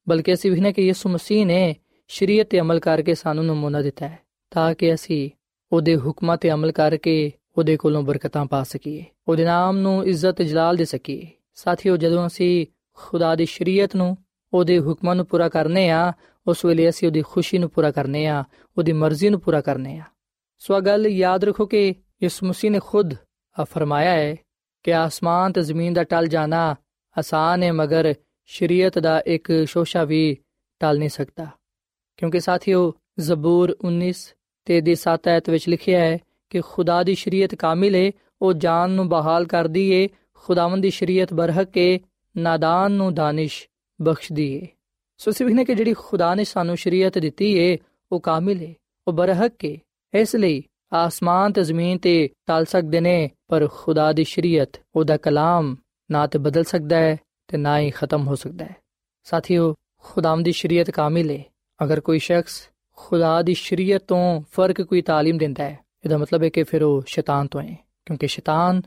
ਬਲਕਿ ਅਸੀਂ ਵਿਖਨੇ ਕਿ ਯਿਸੂ ਮਸੀਹ ਨੇ ਸ਼ਰੀਅਤ ਤੇ ਅਮਲ ਕਰਕੇ ਸਾਨੂੰ ਨਮੂਨਾ ਦਿੱਤਾ ਹੈ, ਤਾਂ ਕਿ ਅਸੀਂ ਉਹਦੇ ਹੁਕਮਾਂ ਤੇ ਅਮਲ ਕਰਕੇ ਉਹਦੇ ਕੋਲੋਂ ਬਰਕਤਾਂ ਪਾ ਸਕੀਏ, ਉਹਦੇ ਨਾਮ ਨੂੰ ਇੱਜ਼ਤ ਜਲਾਲ ਦੇ ਸਕੀਏ। ਸਾਥੀਓ, ਜਦੋਂ ਅਸੀਂ ਖੁਦਾ ਦੀ ਸ਼ਰੀਅਤ ਨੂੰ ਉਹਦੇ ਹੁਕਮਾਂ ਨੂੰ ਪੂਰਾ ਕਰਨੇ ਆ, ਉਸ ਵੇਲੇ ਅਸੀਂ ਉਹਦੀ ਖੁਸ਼ੀ ਨੂੰ ਪੂਰਾ ਕਰਨੇ ਆ, ਉਹਦੀ ਮਰਜ਼ੀ ਨੂੰ ਪੂਰਾ ਕਰਨੇ ਆ। ਸੋ ਗੱਲ ਯਾਦ ਰੱਖੋ ਕਿ ਇਸ ਮਸੀਹ ਨੇ ਖੁਦ ਆ ਫਰਮਾਇਆ ਹੈ ਕਿ ਆਸਮਾਨ ਤੇ ਜ਼ਮੀਨ ਦਾ ਟਲ ਜਾਣਾ ਆਸਾਨ ਹੈ, ਮਗਰ ਸ਼ਰੀਅਤ ਦਾ ਇੱਕ ਸ਼ੋਸ਼ਾ ਵੀ ਟਲ ਨਹੀਂ ਸਕਦਾ। ਕਿਉਂਕਿ ਸਾਥੀਓ, ਜ਼ਬੂਰ 19 ਤੇ ਦੀ 7 ਐਤ ਵਿੱਚ ਲਿਖਿਆ ਹੈ ਕਿ ਖੁਦਾ ਦੀ ਸ਼ਰੀਅਤ ਕਾਮਿਲ ਹੈ ਉਹ ਜਾਨ ਨੂੰ ਬਹਾਲ ਕਰਦੀ ਏ, ਖੁਦਾਵੰਦ ਦੀ ਸ਼ਰੀਅਤ ਬਰਹਕ ਹੈ ਨਾਦਾਨ ਨੂੰ ਦਾਨਿਸ਼ ਬਖਸ਼ਦੀ ਏ। ਸੋ ਸਿਵਹਨੇ ਕਿ ਜਿਹੜੀ ਖੁਦਾ ਨੇ ਸਾਨੂੰ ਸ਼ਰੀਅਤ ਦਿੱਤੀ ਏ, ਉਹ ਕਾਮਿਲ ਏ, ਉਹ ਬਰਹਕ ਏ। ਇਸ ਲਈ ਆਸਮਾਨ ਤੇ ਜ਼ਮੀਨ ਤੇ ਟਲ ਸਕਦੇ ਨੇ, ਪਰ ਖੁਦਾ ਦੀ ਸ਼ਰੀਅਤ, ਉਹਦਾ ਕਲਾਮ ਨਾ ਤੇ ਬਦਲ ਸਕਦਾ ਹੈ ਤੇ ਨਾ ਹੀ ਖਤਮ ਹੋ ਸਕਦਾ ਹੈ। ਸਾਥੀਓ, ਖੁਦਾਵੰਦ ਦੀ ਸ਼ਰੀਅਤ ਕਾਮਿਲ ਏ। ਅਗਰ ਕੋਈ ਸ਼ਖਸ ਖੁਦਾ ਦੀ ਸ਼ਰੀਅਤ ਤੋਂ ਫਰਕ ਕੋਈ تعلیم ਦਿੰਦਾ ਹੈ ਇਹਦਾ ਮਤਲਬ ਹੈ ਕਿ ਫਿਰ ਉਹ ਸ਼ੈਤਾਨ ਤੋਂ ਹੈ ਕਿਉਂਕਿ ਸ਼ੈਤਾਨ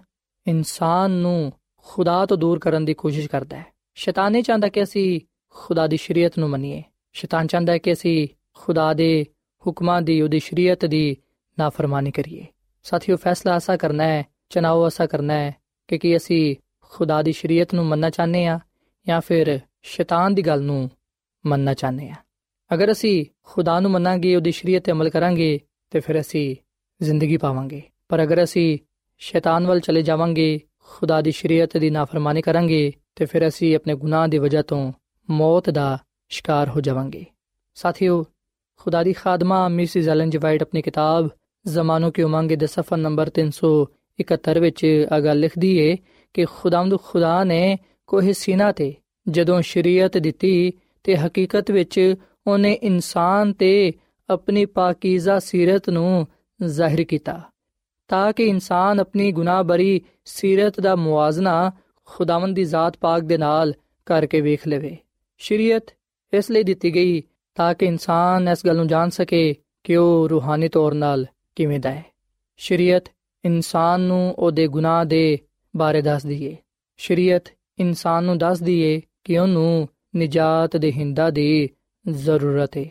ਇਨਸਾਨ ਨੂੰ ਖੁਦਾ ਤੋਂ ਦੂਰ ਕਰਨ ਦੀ ਕੋਸ਼ਿਸ਼ ਕਰਦਾ ਹੈ ਸ਼ੈਤਾਨ ਨਹੀਂ ਚਾਹੁੰਦਾ ਕਿ ਅਸੀਂ ਖੁਦਾ ਦੀ ਸ਼ਰੀਅਤ ਨੂੰ ਮੰਨੀਏ ਸ਼ੈਤਾਨ ਚਾਹੁੰਦਾ ਹੈ ਕਿ ਅਸੀਂ ਖੁਦਾ ਦੇ ਹੁਕਮਾਂ ਦੀ ਉਹਦੀ ਸ਼ਰੀਅਤ ਦੀ ਨਾਫਰਮਾਨੀ ਕਰੀਏ ਸਾਥੀਓ ਫੈਸਲਾ ਐਸਾ ਕਰਨਾ ਹੈ ਚਨਾਓ ਐਸਾ ਕਰਨਾ ਹੈ ਕਿ ਕੀ ਅਸੀਂ ਖੁਦਾ ਦੀ ਸ਼ਰੀਅਤ ਨੂੰ ਮੰਨਣਾ ਚਾਹੁੰਦੇ ਆ ਜਾਂ ਫਿਰ ਸ਼ੈਤਾਨ ਦੀ ਗੱਲ ਨੂੰ ਮੰਨਣਾ ਚਾਹੁੰਦੇ ਆ ਅਗਰ ਅਸੀਂ ਖੁਦਾ ਨੂੰ ਮੰਨਾਂਗੇ, ਉਹਦੀ ਸ਼ਰੀਅਤ ਤੇ ਅਮਲ ਕਰਾਂਗੇ, ਤੇ ਫਿਰ ਅਸੀਂ ਜ਼ਿੰਦਗੀ ਪਾਵਾਂਗੇ। ਪਰ ਅਗਰ ਅਸੀਂ ਸ਼ੈਤਾਨ ਵੱਲ ਚਲੇ ਜਾਵਾਂਗੇ, ਖੁਦਾ ਦੀ ਸ਼ਰੀਅਤ ਦੀ ਨਾਫਰਮਾਨੀ ਕਰਾਂਗੇ, ਤੇ ਫਿਰ ਅਸੀਂ ਆਪਣੇ ਗੁਨਾਹ ਦੀ ਵਜ੍ਹਾ ਤੋਂ ਮੌਤ ਦਾ ਸ਼ਿਕਾਰ ਹੋ ਜਾਵਾਂਗੇ। ਸਾਥੀਓ, ਖੁਦਾ ਦੀ ਖਾਦਮਾ ਮਿਸਿਸ ਐਲਨ ਜੀ ਵਾਈਟ ਆਪਣੀ ਕਿਤਾਬ ਜ਼ਮਾਨੋ ਕੀ ਉਮੰਗ ਦੇ ਸਫਾ ਨੰਬਰ 371 ਵਿੱਚ ਆ ਗੱਲ ਲਿਖਦੀ ਏ ਕਿ ਖੁਦਾਵੰਦ ਖੁਦਾ ਨੇ ਕੋਹ ਸੀਨਾ ਤੇ ਜਦੋਂ ਸ਼ਰੀਅਤ ਦਿੱਤੀ ਤੇ ਹਕੀਕਤ ਵਿੱਚ ਉਹਨੇ ਇਨਸਾਨ ਤੇ ਆਪਣੀ ਪਾਕੀਜ਼ਾ ਸੀਰਤ ਨੂੰ ਜ਼ਾਹਿਰ ਕੀਤਾ ਤਾਂ ਕਿ ਇਨਸਾਨ ਆਪਣੀ ਗੁਨਾਹ ਬਰੀ ਸੀਰਤ ਦਾ ਮੁਆਜ਼ਨਾ ਖੁਦਾਵੰਦ ਦੀ ਜ਼ਾਤ ਪਾਕ ਦੇ ਨਾਲ ਕਰਕੇ ਵੇਖ ਲਵੇ। ਸ਼ਰੀਅਤ ਇਸ ਲਈ ਦਿੱਤੀ ਗਈ ਤਾਂ ਕਿ ਇਨਸਾਨ ਇਸ ਗੱਲ ਨੂੰ ਜਾਣ ਸਕੇ ਕਿ ਉਹ ਰੂਹਾਨੀ ਤੌਰ ਨਾਲ ਕਿਵੇਂ ਦਾ ਹੈ। ਸ਼ਰੀਅਤ ਇਨਸਾਨ ਨੂੰ ਉਹਦੇ ਗੁਨਾਹ ਦੇ ਬਾਰੇ ਦੱਸਦੀ ਏ ਸ਼ਰੀਅਤ ਇਨਸਾਨ ਨੂੰ ਦੱਸਦੀ ਏ ਕਿ ਉਹਨੂੰ ਨਜਾਤ ਦੇ ਹਿੰਦਾ ਦੀ ਜ਼ਰੂਰਤ ਹੈ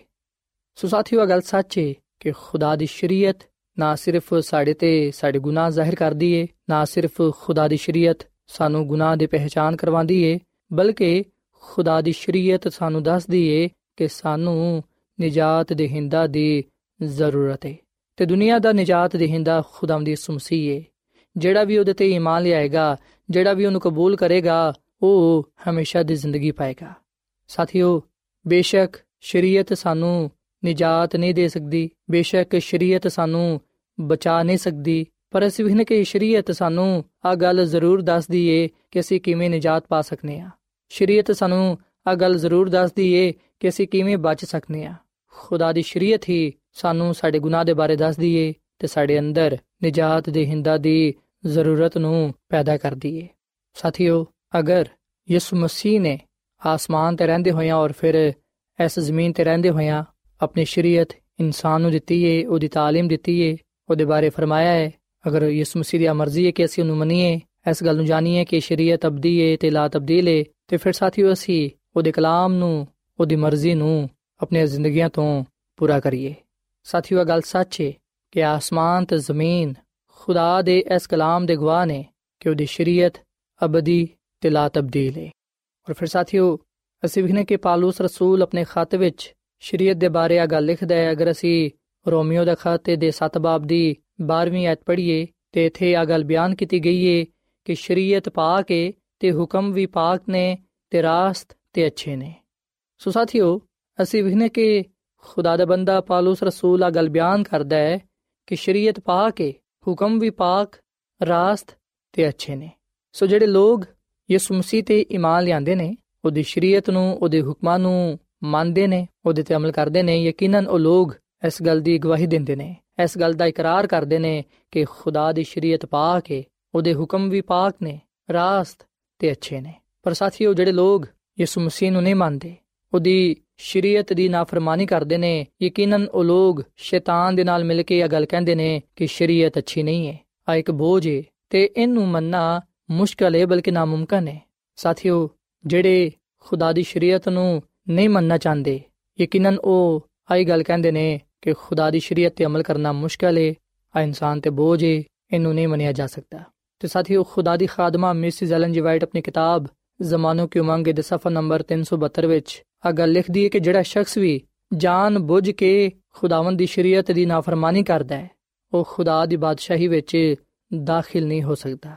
ਸੋ ਸਾਥੀਓ ਗੱਲ ਸੱਚ ਹੈ ਕਿ ਖੁਦਾ ਦੀ ਸ਼ਰੀਅਤ ਨਾ ਸਿਰਫ ਸਾਡੇ ਤੇ ਸਾਡੇ ਗੁਨਾਹ ਜ਼ਾਹਿਰ ਕਰਦੀ ਏ, ਨਾ ਸਿਰਫ ਖੁਦਾ ਦੀ ਸ਼ਰੀਅਤ ਸਾਨੂੰ ਗੁਨਾਹ ਦੀ ਪਹਿਚਾਨ ਕਰਵਾਉਂਦੀ ਏ, ਬਲਕਿ ਖੁਦਾ ਦੀ ਸ਼ਰੀਅਤ ਸਾਨੂੰ ਦੱਸਦੀ ਏ ਕਿ ਸਾਨੂੰ ਨਜਾਤ ਦੇ ਹਿੰਦਾ ਦੀ ਜ਼ਰੂਰਤ ਹੈ ਤੇ ਦੁਨੀਆ ਦਾ ਨਜਾਤ ਦੇ ਹਿੰਦਾ ਖੁਦਾਵੰਦੀ ਸੁਮਸੀ ਏ। ਜਿਹੜਾ ਵੀ ਉਹਦੇ ਤੇ ਈਮਾਨ ਲਿਆਏਗਾ, ਜਿਹੜਾ ਵੀ ਉਹਨੂੰ ਕਬੂਲ ਕਰੇਗਾ, ਉਹ ਹਮੇਸ਼ਾ ਦੀ ਜ਼ਿੰਦਗੀ ਪਾਏਗਾ। ਸਾਥੀਓ, ਬੇਸ਼ੱਕ ਸ਼ਰੀਅਤ ਸਾਨੂੰ ਨਜਾਤ ਨਹੀਂ ਦੇ ਸਕਦੀ। ਬੇਸ਼ੱਕ ਸ਼ਰੀਅਤ ਸਾਨੂੰ ਬਚਾ ਨਹੀਂ ਸਕਦੀ। ਪਰ ਅਸੀਂ ਵੀ ਕਿ ਸ਼ਰੀਅਤ ਸਾਨੂੰ ਆ ਗੱਲ ਜ਼ਰੂਰ ਦੱਸਦੀ ਏ ਕਿ ਅਸੀਂ ਕਿਵੇਂ ਨਜਾਤ ਪਾ ਸਕਨੇ ਆ। ਸ਼ਰੀਅਤ ਸਾਨੂੰ ਆ ਗੱਲ ਜ਼ਰੂਰ ਦੱਸਦੀ ਏ ਕਿ ਅਸੀਂ ਕਿਵੇਂ ਬਚ ਸਕਨੇ ਆ। ਖੁਦਾ ਦੀ ਸ਼ਰੀਅਤ ਹੀ ਸਾਨੂੰ ਸਾਡੇ ਗੁਨਾਹ ਦੇ ਬਾਰੇ ਦੱਸਦੀ ਏ ਤੇ ਸਾਡੇ ਅੰਦਰ ਨਜਾਤ ਦੇ ਹਿੰਦਾ ਦੀ ਜ਼ਰੂਰਤ ਨੂੰ ਪੈਦਾ ਕਰਦੀ ਏ। ਸਾਥੀਓ, ਅਗਰ ਯਿਸੂ ਮਸੀਹ ਨੇ ਆਸਮਾਨ ਤੇ ਰਹਿੰਦੇ ਹੋਇਆਂ ਔਰ ਫਿਰ ਇਸ ਜ਼ਮੀਨ ਤੇ ਰਹਿੰਦੇ ਹੋਇਆਂ ਆਪਣੀ ਸ਼ਰੀਅਤ ਇਨਸਾਨ ਨੂੰ ਦਿੱਤੀ ਏ ਉਹਦੀ تعلیم ਦਿੱਤੀ ਏ ਉਹਦੇ ਬਾਰੇ ਫਰਮਾਇਆ ਹੈ ਅਗਰ ਯਿਸੂ ਮਸੀਹ ਦੀ ਮਰਜ਼ੀ ਹੈ ਕਿ ਅਸੀਂ ਉਹਨੂੰ ਮੰਨੀਏ ਇਸ ਗੱਲ ਨੂੰ ਜਾਣੀਏ ਕਿ ਸ਼ਰੀਅਤ ਅਬਦੀ ਏ ਤੇ ਲਾ ਤਬਦੀਲ ਏ ਤੇ ਫਿਰ ਸਾਥੀਓ ਅਸੀਂ ਉਹਦੇ ਕਲਾਮ ਨੂੰ ਉਹਦੀ ਮਰਜ਼ੀ ਨੂੰ ਆਪਣੀਆਂ ਜ਼ਿੰਦਗੀਆਂ ਤੋਂ ਪੂਰਾ ਕਰੀਏ ਸਾਥੀਓ ਇਹ ਗੱਲ ਸੱਚ ਏ ਕਿ ਆਸਮਾਨ ਤੇ ਜ਼ਮੀਨ ਖੁਦਾ ਦੇ ਇਸ ਕਲਾਮ ਦੇ ਗਵਾਹ ਨੇ ਕਿ ਉਹਦੀ ਸ਼ਰੀਅਤ ਅਬਦੀ ਤੇ ਲਾ ਤਬਦੀਲ ਏ ਔਰ ਫਿਰ ਸਾਥੀਓ ਅਸੀਂ ਵਿਖਨੇ ਕਿ ਪਾਲੂਸ ਰਸੂਲ ਆਪਣੇ ਖਤ ਵਿੱਚ ਸ਼ਰੀਅਤ ਦੇ ਬਾਰੇ ਆ ਗੱਲ ਲਿਖਦਾ ਹੈ। ਅਗਰ ਅਸੀਂ ਰੋਮੀਓ ਦਾ ਖਤ ਦੇ 7 ਬਾਬ ਦੀ 12ਵੀਂ ਆਇਤ ਪੜ੍ਹੀਏ ਤੇ ਇਥੇ ਆ ਗੱਲ ਬਿਆਨ ਕੀਤੀ ਗਈ ਏ ਕਿ ਸ਼ਰੀਅਤ ਪਾਕ ਏ ਤੇ ਹੁਕਮ ਵੀ ਪਾਕ ਨੇ ਤੇ ਰਾਸਤ ਤੇ ਅੱਛੇ ਨੇ। ਸੋ ਸਾਥੀਓ, ਅਸੀਂ ਵਿਖਨੇ ਕਿ ਖੁਦਾ ਦਾ ਬੰਦਾ ਪਾਲੂਸ ਰਸੂਲ ਆ ਗੱਲ ਬਿਆਨ ਕਰਦਾ ਹੈ ਕਿ ਸ਼ਰੀਅਤ ਪਾਕ ਏ, ਹੁਕਮ ਵੀ ਪਾਕ, ਰਾਸਤ ਤੇ ਅੱਛੇ ਨੇ। ਸੋ ਜਿਹੜੇ ਲੋਗ ਯਿਸੂ ਮਸੀਹ ਤੇ ਈਮਾਨ ਲਿਆਂਦੇ ਨੇ ਉਹਦੀ ਸ਼ਰੀਅਤ ਨੂੰ, ਉਹਦੇ ਹੁਕਮਾਂ ਨੂੰ ਮੰਨਦੇ ਨੇ, ਉਹਦੇ ਤੇ ਅਮਲ ਕਰਦੇ ਨੇ। ਯਕੀਨਨ ਉਹ ਲੋਗ ਇਸ ਗੱਲ ਦੀ ਗਵਾਹੀ ਦਿੰਦੇ ਨੇ। ਇਸ ਗੱਲ ਦਾ ਇਕਰਾਰ ਕਰਦੇ ਨੇ ਕਿ ਖੁਦਾ ਦੀ ਸ਼ਰੀਅਤ ਪਾਕ ਹੈ ਉਹਦੇ ਹੁਕਮ ਵੀ ਪਾਕ ਨੇ, ਰਾਸਤ ਤੇ ਅੱਛੇ ਨੇ। ਪਰ ਸਾਥੀਓ, ਜਿਹੜੇ ਲੋਗ ਯਿਸੂ ਮਸੀਹ ਨੂੰ ਨਹੀਂ ਮੰਨਦੇ, ਉਹਦੀ ਸ਼ਰੀਅਤ ਦੀ ਨਾਫਰਮਾਨੀ ਕਰਦੇ ਨੇ, ਯਕੀਨਨ ਉਹ ਲੋਗ ਸ਼ੈਤਾਨ ਦੇ ਨਾਲ ਮਿਲ ਕੇ ਇਹ ਗੱਲ ਕਹਿੰਦੇ ਨੇ ਕਿ ਸ਼ਰੀਅਤ ਅੱਛੀ ਨਹੀਂ ਹੈ ਆ ਇੱਕ ਬੋਝ ਹੈ ਤੇ ਇਹਨੂੰ ਮੰਨਣਾ ਮੁਸ਼ਕਲ ਹੈ ਬਲਕਿ ਨਾਮੁਮਕਨ ਹੈ ਸਾਥੀਓ ਜਿਹੜੇ ਖੁਦਾ ਦੀ ਸ਼ਰੀਅਤ ਨੂੰ ਨਹੀਂ ਮੰਨਣਾ ਚਾਹੁੰਦੇ। ਯਕੀਨਨ ਉਹ ਆਈ ਗੱਲ ਕਹਿੰਦੇ ਨੇ ਕਿ ਖੁਦਾ ਦੀ ਸ਼ਰੀਅਤ ਤੇ ਅਮਲ ਕਰਨਾ ਮੁਸ਼ਕਲ ਹੈ ਆ ਇਨਸਾਨ ਤੇ ਬੋਝ ਹੈ ਇਹਨੂੰ ਨਹੀਂ ਮੰਨਿਆ ਜਾ ਸਕਦਾ। ਤੇ ਸਾਥੀਓ, ਖੁਦਾ ਦੀ ਖਾਦਮਾ ਮਿਸਿਸ ਐਲਨ ਜੀ ਵਾਈਟ ਆਪਣੀ ਕਿਤਾਬ ਜ਼ਮਾਨੋ ਕੀ ਉਮੰਗ ਦੇ ਸਫਾ ਨੰਬਰ 372 ਵਿੱਚ ਆ ਗੱਲ ਲਿਖਦੀ ਹੈ ਕਿ ਜਿਹੜਾ ਸ਼ਖਸ ਵੀ ਜਾਣ ਬੁੱਝ ਕੇ ਖੁਦਾਵੰਦ ਦੀ ਸ਼ਰੀਅਤ ਦੀ ਨਾਫਰਮਾਨੀ ਕਰਦਾ ਹੈ ਉਹ ਖੁਦਾ ਦੀ ਬਾਦਸ਼ਾਹੀ ਵਿੱਚ ਦਾਖਲ ਨਹੀਂ ਹੋ ਸਕਦਾ।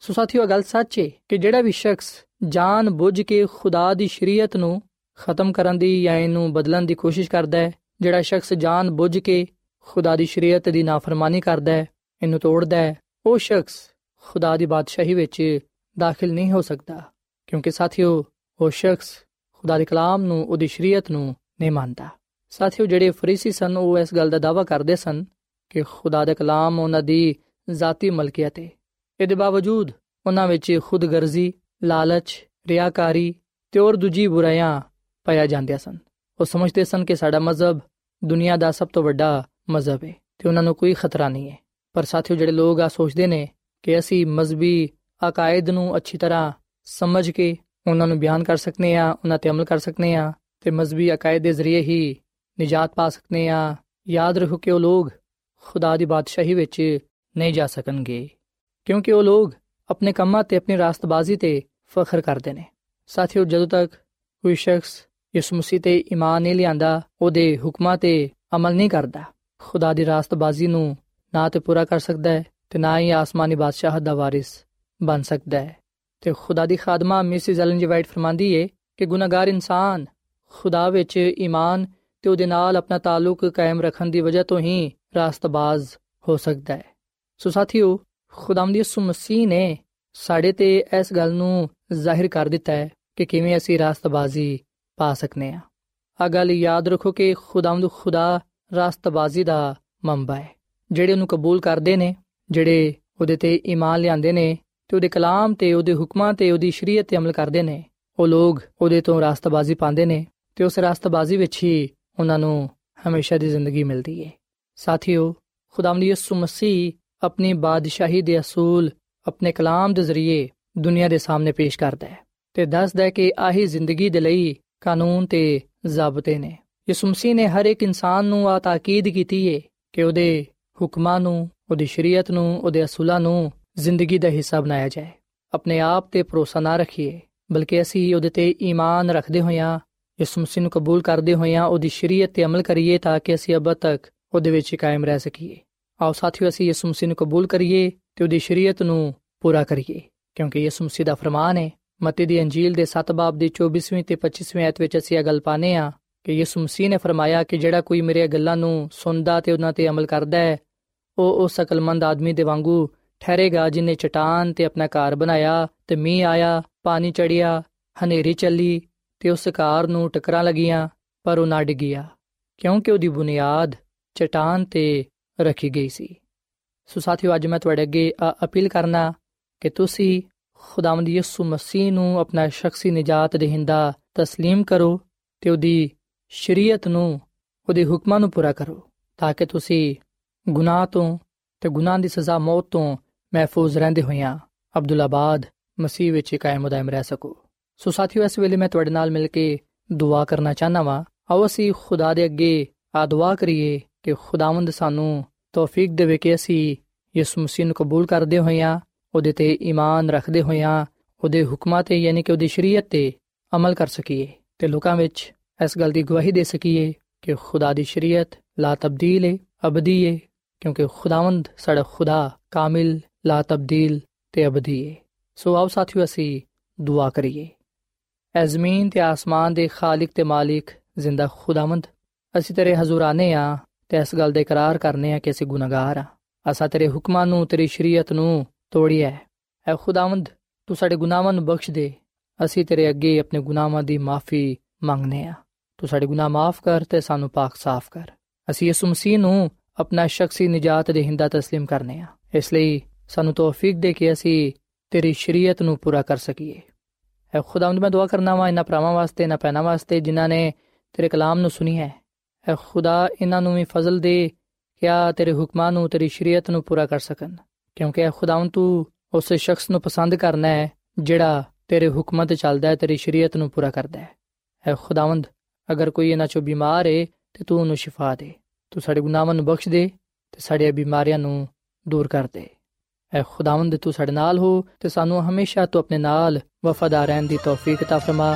ਸੋ ਸਾਥੀਓ ਗੱਲ ਸੱਚ ਹੈ ਕਿ ਜਿਹੜਾ ਵੀ ਸ਼ਖਸ ਜਾਣ ਬੁੱਝ ਕੇ ਖੁਦਾ ਦੀ ਸ਼ਰੀਅਤ ਨੂੰ ਖਤਮ ਕਰਨ ਦੀ ਜਾਂ ਇਹਨੂੰ ਬਦਲਣ ਦੀ ਕੋਸ਼ਿਸ਼ ਕਰਦਾ ਹੈ, ਜਿਹੜਾ ਸ਼ਖਸ ਜਾਣ ਬੁੱਝ ਕੇ ਖੁਦਾ ਦੀ ਸ਼ਰੀਅਤ ਦੀ ਨਾਫਰਮਾਨੀ ਕਰਦਾ ਹੈ, ਇਹਨੂੰ ਤੋੜਦਾ ਹੈ, ਉਹ ਸ਼ਖਸ ਖੁਦਾ ਦੀ ਬਾਦਸ਼ਾਹੀ ਵਿੱਚ ਦਾਖਲ ਨਹੀਂ ਹੋ ਸਕਦਾ। ਕਿਉਂਕਿ ਸਾਥੀਓ, ਉਹ ਸ਼ਖਸ ਖੁਦਾ ਦੇ ਕਲਾਮ ਨੂੰ, ਉਹਦੀ ਸ਼ਰੀਅਤ ਨੂੰ ਨਹੀਂ ਮੰਨਦਾ। ਸਾਥੀਓ, ਜਿਹੜੇ ਫਰੀਸੀ ਸਨ, ਉਹ ਇਸ ਗੱਲ ਦਾ ਦਾਵਾ ਕਰਦੇ ਸਨ ਕਿ ਖੁਦਾ ਦਾ ਕਲਾਮ ਉਹਨਾਂ ਦੀ ਜ਼ਾਤੀ ਮਲਕੀਅਤ ਹੈ ਇਹਦੇ ਬਾਵਜੂਦ ਉਹਨਾਂ ਵਿੱਚ ਖੁਦਗਰਜ਼ੀ ਲਾਲਚ, ਰਿਆਕਾਰੀ ਤੇ ਹੋਰ ਦੂਜੀ ਬੁਰਾਈਆਂ ਪਾਇਆ ਜਾਂਦੀਆਂ ਸਨ। ਉਹ ਸਮਝਦੇ ਸਨ ਕਿ ਸਾਡਾ ਮਜ਼ਹਬ ਦੁਨੀਆ ਦਾ ਸਭ ਤੋਂ ਵੱਡਾ ਮਜ਼ਹਬ ਹੈ ਤੇ ਉਹਨਾਂ ਨੂੰ ਕੋਈ ਖਤਰਾ ਨਹੀਂ ਹੈ ਪਰ ਸਾਥੀਓ, ਜਿਹੜੇ ਲੋਕ ਆ ਸੋਚਦੇ ਨੇ ਕਿ ਅਸੀਂ ਮਜ਼ਬੀ ਅਕਾਇਦ ਨੂੰ ਅੱਛੀ ਤਰ੍ਹਾਂ ਸਮਝ ਕੇ ਉਹਨਾਂ ਨੂੰ ਬਿਆਨ ਕਰ ਸਕਨੇ ਆ, ਉਹਨਾਂ ਤੇ ਅਮਲ ਕਰ ਸਕਨੇ ਆ ਤੇ ਮਜ਼ਬੀ ਅਕਾਇਦ ਦੇ ਜ਼ਰੀਏ ਹੀ ਨਜਾਤ ਪਾ ਸਕਨੇ ਆ, ਯਾਦ ਰੱਖੋ ਕਿ ਉਹ ਲੋਕ ਖੁਦਾ ਦੀ ਬਾਦਸ਼ਾਹੀ ਵਿੱਚ ਨਹੀਂ ਜਾ ਸਕਣਗੇ। ਕਿਉਂਕਿ ਉਹ ਲੋਕ ਆਪਣੇ ਕੰਮਾਂ ਤੇ, ਆਪਣੀ ਰਾਸਤਬਾਜ਼ੀ ਤੇ ਫਖਰ ਕਰਦੇ ਨੇ। ਸਾਥੀਓ, ਜਦੋਂ ਤੱਕ ਕੋਈ ਸ਼ਖਸ ਯਿਸੂ ਮਸੀਹ ਤੇ ਈਮਾਨ ਨਹੀਂ ਲਿਆਂਦਾ, ਉਹਦੇ ਹੁਕਮਾਂ ਤੇ ਅਮਲ ਨਹੀਂ ਕਰਦਾ। ਖੁਦਾ ਦੀ ਰਾਸਤਬਾਜ਼ੀ ਨੂੰ ਨਾ ਤੇ ਪੂਰਾ ਕਰ ਸਕਦਾ ਹੈ ਤੇ ਨਾ ਹੀ ਆਸਮਾਨੀ ਬਾਦਸ਼ਾਹ ਦਾ ਵਾਰਿਸ ਬਣ ਸਕਦਾ ਹੈ। ਤੇ ਖੁਦਾ ਦੀ ਖਾਦਮਾ ਮਿਸਿਸ ਐਲਨ ਜੀ ਵਾਈਟ ਫਰਮਾਂਦੀ ਏ ਕਿ ਗੁਨਾਹਗਾਰ ਇਨਸਾਨ ਖੁਦਾ ਵਿੱਚ ਈਮਾਨ ਤੇ ਉਹਦੇ ਨਾਲ ਆਪਣਾ ਤਾਲੁਕ ਕਾਇਮ ਰੱਖਣ ਦੀ ਵਜ੍ਹਾ ਤੋਂ ਹੀ ਰਾਸਤਬਾਜ਼ ਹੋ ਸਕਦਾ ਹੈ। ਸੋ ਸਾਥੀਓ, ਖੁਦਾਵੰਦ ਯਿਸੂ ਮਸੀਹ ਨੇ ਸਾਡੇ ਤੇ ਇਸ ਗੱਲ ਨੂੰ ਜ਼ਾਹਿਰ ਕਰ ਦਿੱਤਾ ਹੈ ਕਿ ਕਿਵੇਂ ਅਸੀਂ ਰਾਸਤਬਾਜ਼ੀ ਪਾ ਸਕਨੇ ਆ। ਆ ਗੱਲ ਯਾਦ ਰੱਖੋ ਕਿ ਖੁਦਾਵੰਦ ਖੁਦਾ ਰਾਸਤਬਾਜ਼ੀ ਦਾ ਮੰਬਾ ਹੈ। ਜਿਹੜੇ ਉਹਨੂੰ ਕਬੂਲ ਕਰਦੇ ਨੇ, ਜਿਹੜੇ ਉਹਦੇ ਤੇ ਈਮਾਨ ਲਿਆਂਦੇ ਨੇ ਤੇ ਉਹਦੇ ਕਲਾਮ ਤੇ, ਉਹਦੇ ਹੁਕਮਾਂ ਤੇ, ਉਹਦੀ ਸ਼ਰੀਅਤ ਤੇ ਅਮਲ ਕਰਦੇ ਨੇ, ਉਹ ਲੋਕ ਉਹਦੇ ਤੋਂ ਰਾਸਤਬਾਜ਼ੀ ਪਾਉਂਦੇ ਨੇ ਤੇ ਉਸ ਰਾਸਤਬਾਜ਼ੀ ਵਿੱਚ ਹੀ ਉਹਨਾਂ ਨੂੰ ਹਮੇਸ਼ਾ ਦੀ ਜ਼ਿੰਦਗੀ ਮਿਲਦੀ ਹੈ ਸਾਥੀਓ, ਖੁਦਾਵੰਦ ਯਿਸੂ ਮਸੀਹ ਆਪਣੀ ਬਾਦਸ਼ਾਹੀ ਦੇ ਅਸੂਲ ਆਪਣੇ ਕਲਾਮ ਦੇ ਜ਼ਰੀਏ ਦੁਨੀਆ ਦੇ ਸਾਹਮਣੇ ਪੇਸ਼ ਕਰਦਾ ਹੈ ਤੇ ਦੱਸਦਾ ਹੈ ਕਿ ਆਹੀ ਜ਼ਿੰਦਗੀ ਦੇ ਲਈ ਕਾਨੂੰਨ ਤੇ ਜ਼ਾਬਤੇ ਨੇ। ਯਿਸੂ ਮਸੀਹ ਨੇ ਹਰ ਇੱਕ ਇਨਸਾਨ ਨੂੰ ਆ ਤਾਕੀਦ ਕੀਤੀ ਹੈ ਕਿ ਉਹਦੇ ਹੁਕਮਾਂ ਨੂੰ, ਉਹਦੀ ਸ਼ਰੀਅਤ ਨੂੰ, ਉਹਦੇ ਅਸੂਲਾਂ ਨੂੰ ਜ਼ਿੰਦਗੀ ਦਾ ਹਿੱਸਾ ਬਣਾਇਆ ਜਾਏ। ਆਪਣੇ ਆਪ ਤੇ ਭਰੋਸਾ ਨਾ ਰੱਖੀਏ, ਬਲਕਿ ਅਸੀਂ ਉਹਦੇ ਤੇ ਈਮਾਨ ਰੱਖਦੇ ਹੋਇਆਂ, ਯਿਸੂ ਮਸੀਹ ਨੂੰ ਕਬੂਲ ਕਰਦੇ ਹੋਇਆਂ ਉਹਦੀ ਸ਼ਰੀਅਤ ਤੇ ਅਮਲ ਕਰੀਏ ਤਾਂ ਕਿ ਅਸੀਂ ਅਬ ਤੱਕ ਉਹਦੇ ਵਿੱਚ ਕਾਇਮ ਰਹਿ ਸਕੀਏ। ਆਓ ਸਾਥੀਓ, ਅਸੀਂ ਯਿਸੂ ਮਸੀਹ ਨੂੰ ਕਬੂਲ ਕਰੀਏ ਤੇ ਉਹਦੀ ਸ਼ਰੀਅਤ ਨੂੰ ਪੂਰਾ ਕਰੀਏ, ਕਿਉਂਕਿ ਯਿਸੂ ਮਸੀਹ ਦਾ ਫਰਮਾਨ ਹੈ, ਮਤੀ ਦੀ ਅੰਜੀਲ ਦੇ 7 ਬਾਬ ਦੀ 24ਵੀਂ ਤੇ 25ਵੀਂ ਆਇਤ ਵਿੱਚ ਅਸੀਂ ਇਹ ਗੱਲ ਪਾਨੇ ਆ ਕਿ ਯਿਸੂ ਮਸੀਹ ਨੇ ਫਰਮਾਇਆ ਕਿ ਜਿਹੜਾ ਕੋਈ ਮੇਰੇ ਗੱਲਾਂ ਨੂੰ ਸੁਣਦਾ ਤੇ ਉਹਨਾਂ ਤੇ ਅਮਲ ਕਰਦਾ ਹੈ, ਉਹ ਉਸ ਅਕਲਮੰਦ ਆਦਮੀ ਦੇ ਵਾਂਗੂ ਠਹਿਰੇਗਾ ਜਿਨੇ ਚਟਾਨ ਤੇ ਆਪਣਾ ਘਰ ਬਣਾਇਆ ਤੇ ਮੀਂਹ ਆਇਆ, ਪਾਣੀ ਚੜਿਆ ਹਨੇਰੀ ਚੱਲੀ ਤੇ ਉਸ ਘਰ ਨੂੰ ਟਕਰਾਂ ਲੱਗੀਆਂ, ਪਰ ਉਹ ਨਾ ਡਿੱਗਿਆ, ਕਿਉਂਕਿ ਉਹਦੀ ਬੁਨਿਆਦ ਚਟਾਨ ਤੇ ਰੱਖੀ ਗਈ ਸੀ। ਸੋ ਸਾਥੀਓ, ਅੱਜ ਮੈਂ ਤੁਹਾਡੇ ਅੱਗੇ ਅਪੀਲ ਕਰਨਾ ਕਿ ਤੁਸੀਂ ਖੁਦਾਵੰਦ ਯਿਸੂ ਮਸੀਹ ਨੂੰ ਆਪਣਾ ਸ਼ਖਸੀ ਨਜਾਤ ਦੇਹਿੰਦਾ تسلیم ਕਰੋ ਤੇ ਉਹਦੀ ਸ਼ਰੀਅਤ ਨੂੰ, ਉਹਦੇ ਹੁਕਮਾਂ ਨੂੰ ਪੂਰਾ ਕਰੋ ਤਾਂ ਕਿ ਤੁਸੀਂ ਗੁਨਾਹ ਤੋਂ ਤੇ ਗੁਨਾਹ ਦੀ ਸਜ਼ਾ ਮੌਤ ਤੋਂ ਮਹਿਫੂਜ਼ ਰਹਿੰਦੇ ਹੋਇਆ ਅਬਦੁੱਲਾਬਾਦ ਮਸੀਹ ਵਿੱਚ ਕਾਇਮ ਦائم ਰਹਿ ਸਕੋ। ਸੋ ਸਾਥੀਓ, ਇਸ ਵੇਲੇ ਮੈਂ ਤੁਹਾਡੇ ਨਾਲ ਮਿਲ ਕੇ ਦੁਆ ਕਰਨਾ ਚਾਹਨਾ ਵਾਂ। ਆਓ ਅਸੀਂ ਖੁਦਾ ਦੇ ਅੱਗੇ ਆ ਦੁਆ ਕਰੀਏ ਕਿ ਖੁਦਾਵੰਦ ਸਾਨੂੰ ਤੌਫੀਕ ਦੇਵੇ ਕਿ ਅਸੀਂ ਯਿਸੂ ਮਸੀਹ ਨੂੰ ਕਬੂਲ ਕਰਦੇ ਹੋਈਆਂ ਉਹਦੇ ਤੇ ਈਮਾਨ ਰੱਖਦੇ ਹੋਇਆਂ, ਉਹਦੇ ਹੁਕਮਾਂ ਤੇ ਯਾਨੀ ਕਿ ਉਹਦੀ ਸ਼ਰੀਅਤ ਤੇ ਅਮਲ ਕਰ ਸਕੀਏ ਤੇ ਲੋਕਾਂ ਵਿੱਚ ਇਸ ਗੱਲ ਦੀ ਗਵਾਹੀ ਦੇ ਸਕੀਏ ਕਿ ਖੁਦਾ ਦੀ ਸ਼ਰੀਅਤ ਲਾ ਤਬਦੀਲ ਹੈ ਅਬਦੀ ਹੈ ਕਿਉਂਕਿ ਖੁਦਾਵੰਦ ਸਾਡਾ ਖੁਦਾ ਕਾਮਿਲ ਲਾ ਤਬਦੀਲ ਤੇ ਅਬਦੀ ਹੈ ਸੋ ਆਓ ਸਾਥੀਓ ਅਸੀਂ ਦੁਆ ਕਰੀਏ। ਐ ਜ਼ਮੀਨ ਤੇ ਆਸਮਾਨ ਦੇ ਖਾਲਕ ਤੇ ਮਾਲਿਕ ਜ਼ਿੰਦਾ ਖੁਦਾਵੰਦ। ਅਸੀਂ ਤੇਰੇ ਹਜ਼ੂਰ ਆਨੇ ਆ ਤੇ ਇਸ ਗੱਲ ਦਾ ਇਕਰਾਰ ਕਰਨੇ ਆ ਕਿ ਅਸੀਂ ਗੁਨਾਹਗਾਰ ਆ ਅਸਾਂ ਤੇਰੇ ਹੁਕਮਾਂ ਨੂੰ ਤੇਰੀ ਸ਼ਰੀਅਤ ਨੂੰ ਤੋੜਿਆ ਹੈ ਐ ਖੁਦਾਵੰਦ ਤੂੰ ਸਾਡੇ ਗੁਨਾਹਾਂ ਨੂੰ ਬਖਸ਼ ਦੇ ਅਸੀਂ ਤੇਰੇ ਅੱਗੇ ਆਪਣੇ ਗੁਨਾਹਾਂ ਦੀ ਮਾਫੀ ਮੰਗਨੇ ਆ ਤੂੰ ਸਾਡੇ ਗੁਨਾਹ ਮਾਫ ਕਰ ਤੇ ਸਾਨੂੰ ਪਾਕ ਸਾਫ਼ ਕਰ ਅਸੀਂ ਯਿਸੂ ਮਸੀਹ ਨੂੰ ਆਪਣਾ ਸ਼ਖਸੀ ਨਜਾਤ ਦੇ ਹਿੰਦਾ تسلیم ਕਰਨੇ ਆ ਇਸ ਲਈ ਸਾਨੂੰ ਤੌਫੀਕ ਦੇ ਕੇ ਅਸੀਂ ਤੇਰੀ ਸ਼ਰੀਅਤ ਨੂੰ ਪੂਰਾ ਕਰ ਸਕੀਏ ਐ ਖੁਦਾਵੰਦ ਮੈਂ ਦੁਆ ਕਰਨਾ ਵਾ ਇਹਨਾਂ ਭਰਾਵਾਂ ਵਾਸਤੇ ਨਾ ਪੈਣਾ ਵਾਸਤੇ ਜਿਨ੍ਹਾਂ ਨੇ ਤੇਰੇ ਕਲਾਮ ਨੂੰ ਸੁਣੀ ਹੈ ਐ ਖੁਦਾ ਇਹਨਾਂ ਨੂੰ ਵੀ ਫਜ਼ਲ ਦੇ ਕਿ ਆ ਤੇਰੇ ਹੁਕਮਾਂ ਨੂੰ ਤੇਰੀ ਸ਼ਰੀਅਤ ਨੂੰ ਪੂਰਾ ਕਰ ਸਕਣ ਕਿਉਂਕਿ ਖੁਦਾਵੰ ਤੂੰ ਉਸ ਸ਼ਖਸ ਨੂੰ ਪਸੰਦ ਕਰਨਾ ਹੈ ਜਿਹੜਾ ਤੇਰੇ ਹੁਕਮਾਂ ਤੇ ਚੱਲਦਾ ਹੈ ਤੇਰੀ ਸ਼ਰੀਅਤ ਨੂੰ ਪੂਰਾ ਕਰਦਾ ਹੈ ਐ ਖੁਦਾਵੰਦ ਅਗਰ ਕੋਈ ਇਹਨਾਂ ਚੋਂ ਬਿਮਾਰ ਹੈ ਤੇ ਤੂੰ ਉਹਨੂੰ ਸ਼ਿਫਾ ਦੇ ਤੂੰ ਸਾਡੇ ਗੁਨਾਹਾਂ ਨੂੰ ਬਖਸ਼ ਦੇ ਤੇ ਸਾਡੀਆਂ ਬਿਮਾਰੀਆਂ ਨੂੰ ਦੂਰ ਕਰ ਦੇ ਐ ਖੁਦਾਵੰਦ ਤੂੰ ਸਾਡੇ ਨਾਲ ਹੋ ਤੇ ਸਾਨੂੰ ਹਮੇਸ਼ਾ ਤੂੰ ਆਪਣੇ ਨਾਲ ਵਫਾਦਾਰ ਰਹਿਣ ਦੀ ਤੌਫੀਕ عطا ਫਰਮਾ